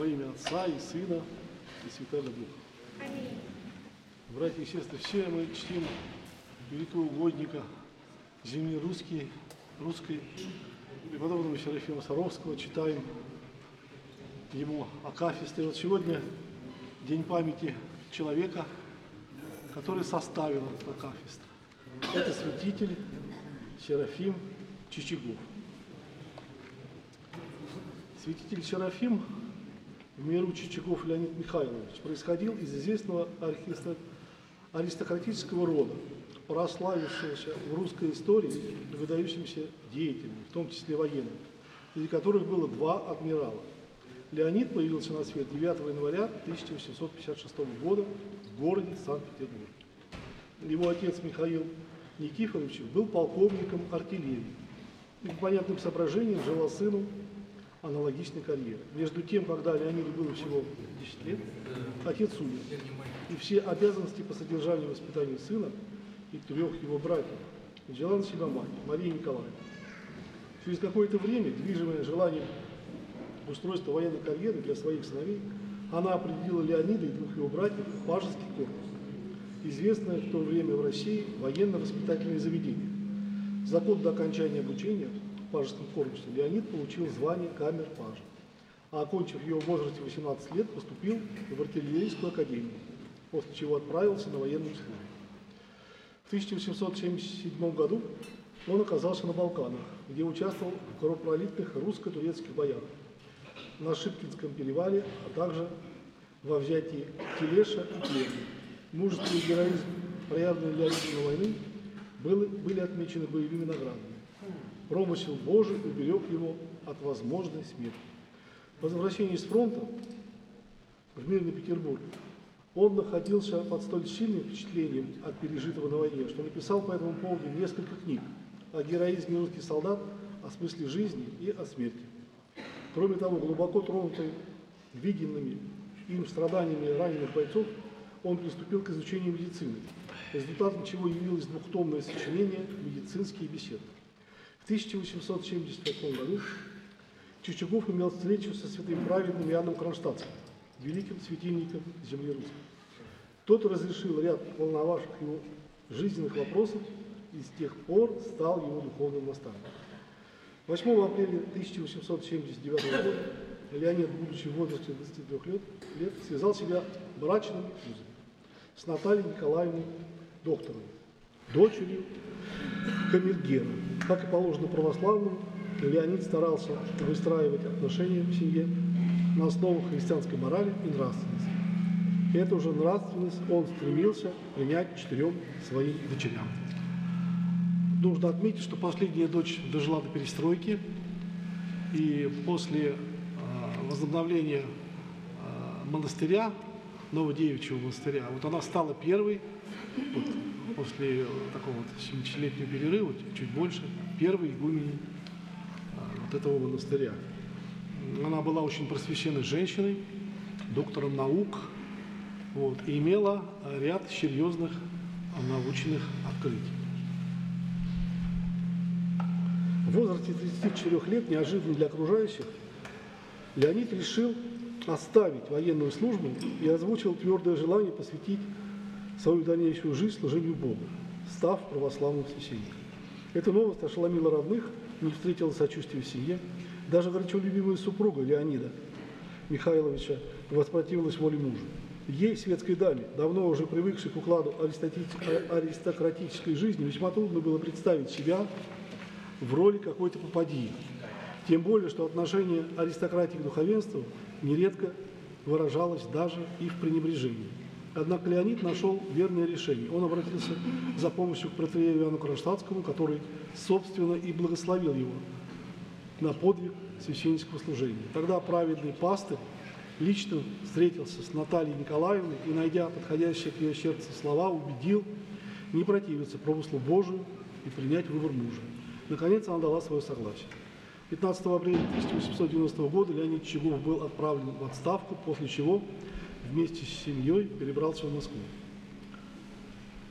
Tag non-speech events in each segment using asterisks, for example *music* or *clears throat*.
Во имя Отца и Сына и Святого Духа. Братья и сестры, все мы чтим великого угодника земли русские, русской, преподобного Серафима Саровского, читаем ему Акафисты. Вот сегодня день памяти человека, который составил Акафист. Это святитель Серафим Чичагов. Святитель Серафим миру Чичагов Леонид Михайлович происходил из известного аристократического рода, прославившегося в русской истории выдающимся деятелями, в том числе военными, среди которых было два адмирала. Леонид появился на свет 9 января 1856 года в городе Санкт-Петербург. Его отец Михаил Никифорович был полковником артиллерии и по понятным соображениям желал сыну аналогичной карьеры. Между тем, когда Леониду было всего 10 лет, отец умер, и все обязанности по содержанию и воспитанию сына и трех его братьев взяла на себя мать, Мария Николаевна. Через какое-то время, движимая желанием устройства военной карьеры для своих сыновей, она определила Леонида и двух его братьев в Пажеский корпус, известное в то время в России военно-воспитательное заведение. За год до окончания обучения Пажеском корпусе Леонид получил звание камер-пажа, а окончив его в возрасте 18 лет, поступил в артиллерийскую академию, после чего отправился на военную службу. В 1877 году он оказался на Балканах, где участвовал в кровопролитных русско-турецких боях на Шипкинском перевале, а также во взятии Телеша и Плена. Мужество и героизм, проявленные Леонидом на войны, были, были отмечены боевыми наградами. Промысел Божий уберег его от возможной смерти. По возвращении с фронта в мирный Петербург он находился под столь сильным впечатлением от пережитого на войне, что написал по этому поводу несколько книг о героизме русских солдат, о смысле жизни и о смерти. Кроме того, глубоко тронутый виденными им страданиями раненых бойцов, он приступил к изучению медицины, результатом чего явилось двухтомное сочинение «Медицинские беседы». В 1878 году Чичагов имел встречу со святым праведным Иоанном Кронштадтским, великим светильником земли русской. Тот разрешил ряд волновавших его жизненных вопросов и с тех пор стал его духовным наставником. 8 апреля 1879 года Леонид, будучи в возрасте 23 лет, лет связал себя брачным узом с Натальей Николаевной Докторовой, дочерью камергера. Как и положено православным, Леонид старался выстраивать отношения в семье на основах христианской морали и нравственности. И эту же нравственность он стремился принять четырем своим дочерям. Нужно отметить, что последняя дочь дожила до перестройки, и после э, возобновления э, монастыря, Новодевичьего монастыря, вот она стала первой, вот, после такого вот 70-летнего перерыва, чуть больше, первой игуменей э, вот этого монастыря. Она была очень просвещенной женщиной, доктором наук, вот, и имела ряд серьезных научных открытий. В возрасте 34 лет, неожиданно для окружающих, Леонид решил оставить военную службу и озвучил твердое желание посвятить свою дальнейшую жизнь служению Богу, став православным священником. Эта новость ошеломила родных, не встретила сочувствия в семье. Даже горячо любимая супруга Леонида Михайловича воспротивилась воле мужа. Ей, светской даме, давно уже привыкшей к укладу аристократической жизни, весьма трудно было представить себя в роли какой-то попадьи. Тем более, что отношение аристократии к духовенству нередко выражалось даже и в пренебрежении. Однако Леонид нашел верное решение. Он обратился за помощью к протееру Иоанну Кронштадтскому, который, собственно, и благословил его на подвиг священнического служения. Тогда праведный пастырь лично встретился с Натальей Николаевной и, найдя подходящие к ее сердцу слова, убедил не противиться промыслу Божию и принять выбор мужа. Наконец она дала свое согласие. 15 апреля 1890 года Леонид Чигов был отправлен в отставку, после чего вместе с семьей перебрался в Москву.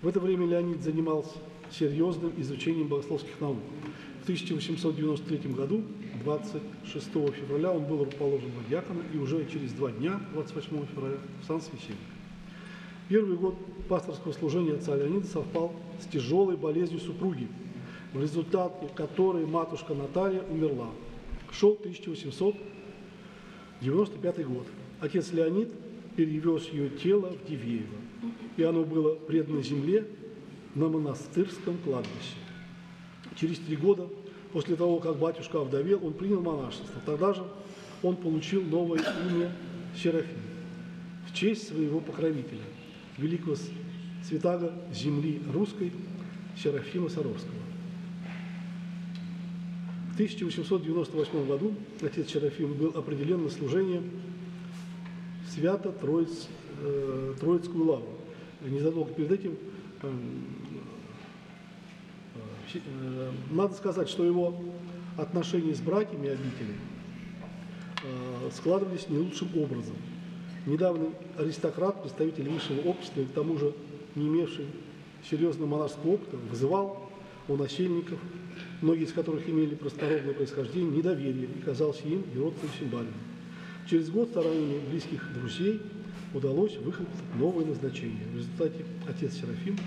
В это время Леонид занимался серьезным изучением богословских наук. В 1893 году 26 февраля он был расположен в диакона и уже через два дня, 28 февраля, в сан священника. Первый год пасторского служения отца Леонида совпал с тяжелой болезнью супруги, в результате которой матушка Наталья умерла. Шел 1895 год. Отец Леонид перевез ее тело в Дивеево, и оно было предано земле на монастырском кладбище. Через три года после того, как батюшка овдовел, он принял монашество. Тогда же он получил новое имя Серафим в честь своего покровителя, великого святаго земли русской Серафима Саровского. В 1898 году отец Серафим был определен на служение в Свято-Троиц, э, Троицкую лавру. Незадолго перед этим э, э, надо сказать, что его отношения с братьями обители э, складывались не лучшим образом. Недавно аристократ, представитель высшего общества, и к тому же не имевший серьезного монашеского опыта, вызывал у насельников, многие из которых имели простородное происхождение, недоверие и казался им еродным символом. Через год стараниями близких друзей удалось выхватить новое назначение. В результате отец Серафим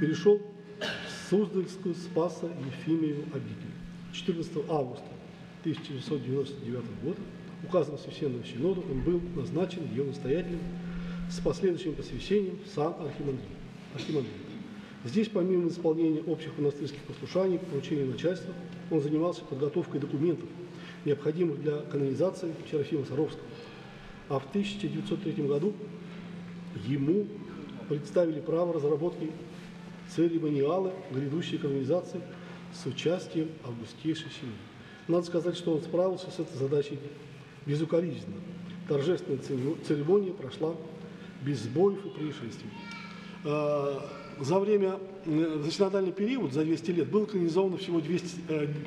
перешел в Суздальскую Спаса Ефимию обитель. 14 августа 1999 года указом Священного Синода он был назначен ее настоятелем с последующим посвящением в сан архимандрита. Здесь, помимо исполнения общих монастырских послушаний, поручения начальства, он занимался подготовкой документов, необходимых для канонизации Серафима Саровского. А в 1903 году ему представили право разработки церемониала грядущей канонизации с участием августейшей семьи. Надо сказать, что он справился с этой задачей безукоризненно. Торжественная церемония прошла без сбоев и происшествий. А, за время, э, за период, за 200 лет, было канонизовано всего 200,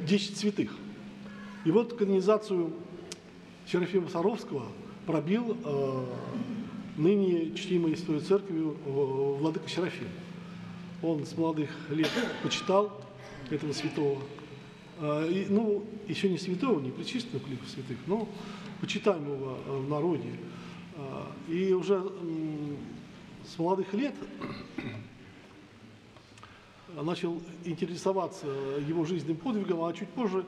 10 э, святых. И вот канонизацию Серафима Саровского пробил э, ныне чтимой Святой Церковью э, Владыка Серафим. Он с молодых лет почитал этого святого. Э, и, ну, еще не святого, не причисленного к лику святых, но почитаемого э, в народе. Э, и уже э, с молодых лет *clears throat* начал интересоваться его жизненным подвигом, а чуть позже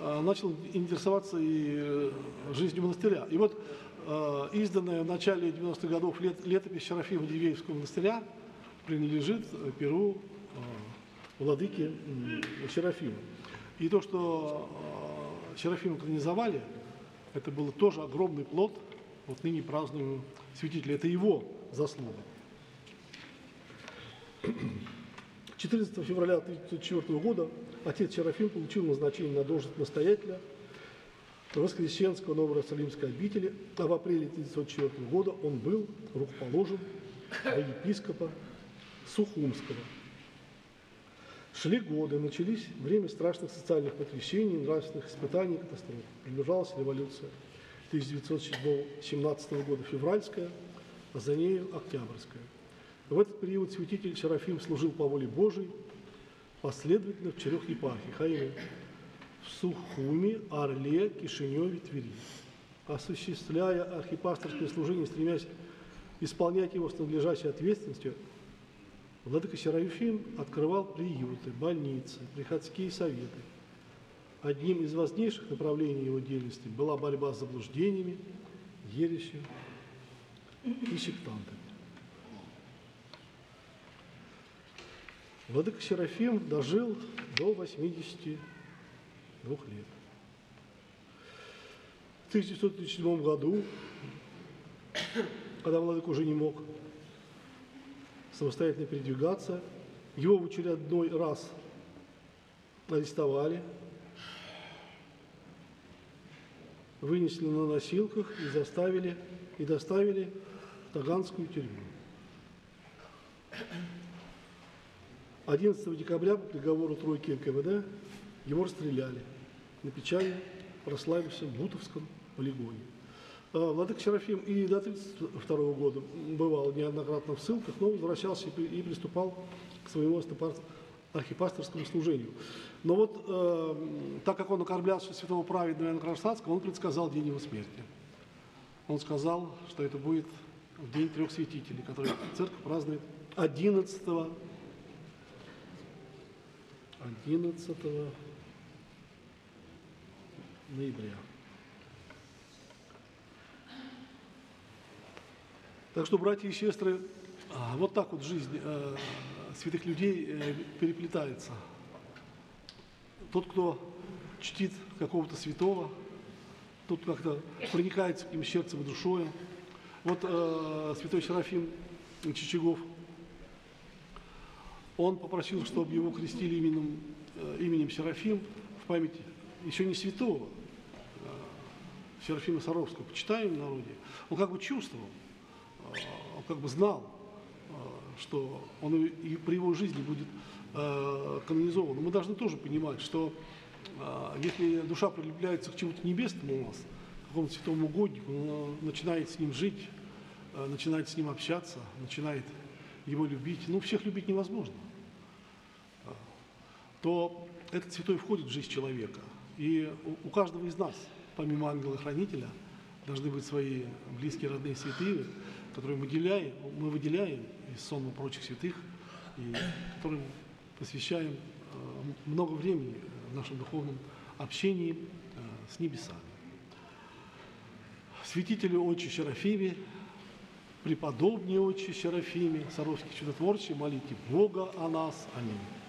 начал интересоваться и э, жизнью монастыря. И вот э, изданная в начале 90-х годов лет, летопись Серафима Дивеевского монастыря принадлежит Перу владыке Серафима. И то, что Серафима канонизовали, это был тоже огромный плод вот ныне празднуемого святителя. Это его заслуга. 14 февраля 1904 года отец Серафим получил назначение на должность настоятеля Воскресенского Новоиерусалимской обители, а в апреле 1904 года он был рукоположен до епископа Сухумского. Шли годы, начались время страшных социальных потрясений, нравственных испытаний, катастроф. Приближалась революция 1917 года, февральская, а за нею октябрьская. В этот период святитель Серафим служил по воле Божией последовательно в четырех епархиях, а именно в Сухуме, Орле, Кишиневе, Твери, осуществляя архипасторское служение, стремясь исполнять его с надлежащей ответственностью, Владыка Серафим открывал приюты, больницы, приходские советы. Одним из важнейших направлений его деятельности была борьба с заблуждениями, ересью и сектантами. Владыка Серафим дожил до 82 лет. В 1937 году, когда Владыка уже не мог самостоятельно передвигаться, его в очередной раз арестовали, вынесли на носилках и заставили и доставили в Таганскую тюрьму. 11 декабря по приговору тройки НКВД его расстреляли на печально прославившемся Бутовском полигоне. А, Владыка Серафим и до 1932 года бывал неоднократно в ссылках, но возвращался и приступал к своему архипасторскому служению. Но вот э, так как он окормлялся святого праведного Иоанна Кронштадтского, он предсказал день его смерти. Он сказал, что это будет в день трех святителей, который церковь празднует 11 11 ноября. Так что, братья и сестры, а, вот так вот жизнь э, святых людей э, переплетается. Тот, кто чтит какого-то святого, тот как-то проникается к ним сердцем и душой. Вот э, святой Серафим Чичагов, он попросил, чтобы его крестили именем, э, именем Серафим в память еще не святого, э, Серафима Саровского, почитаем в народе. Он как бы чувствовал, э, он как бы знал, что он и при его жизни будет канонизован. Но мы должны тоже понимать, что если душа прилепляется к чему-то небесному у нас, к какому-то святому угоднику, она начинает с ним жить, начинает с ним общаться, начинает его любить. Ну, всех любить невозможно то этот святой входит в жизнь человека. И у, каждого из нас, помимо ангела-хранителя, должны быть свои близкие, родные святые, которые мы выделяем, мы выделяем из сонма прочих святых, и которым посвящаем э, много времени в нашем духовном общении э, с небесами. Святителю Отче Серафиме, преподобнее Отче Серафиме, Саровский чудотворче, молите Бога о нас. Аминь.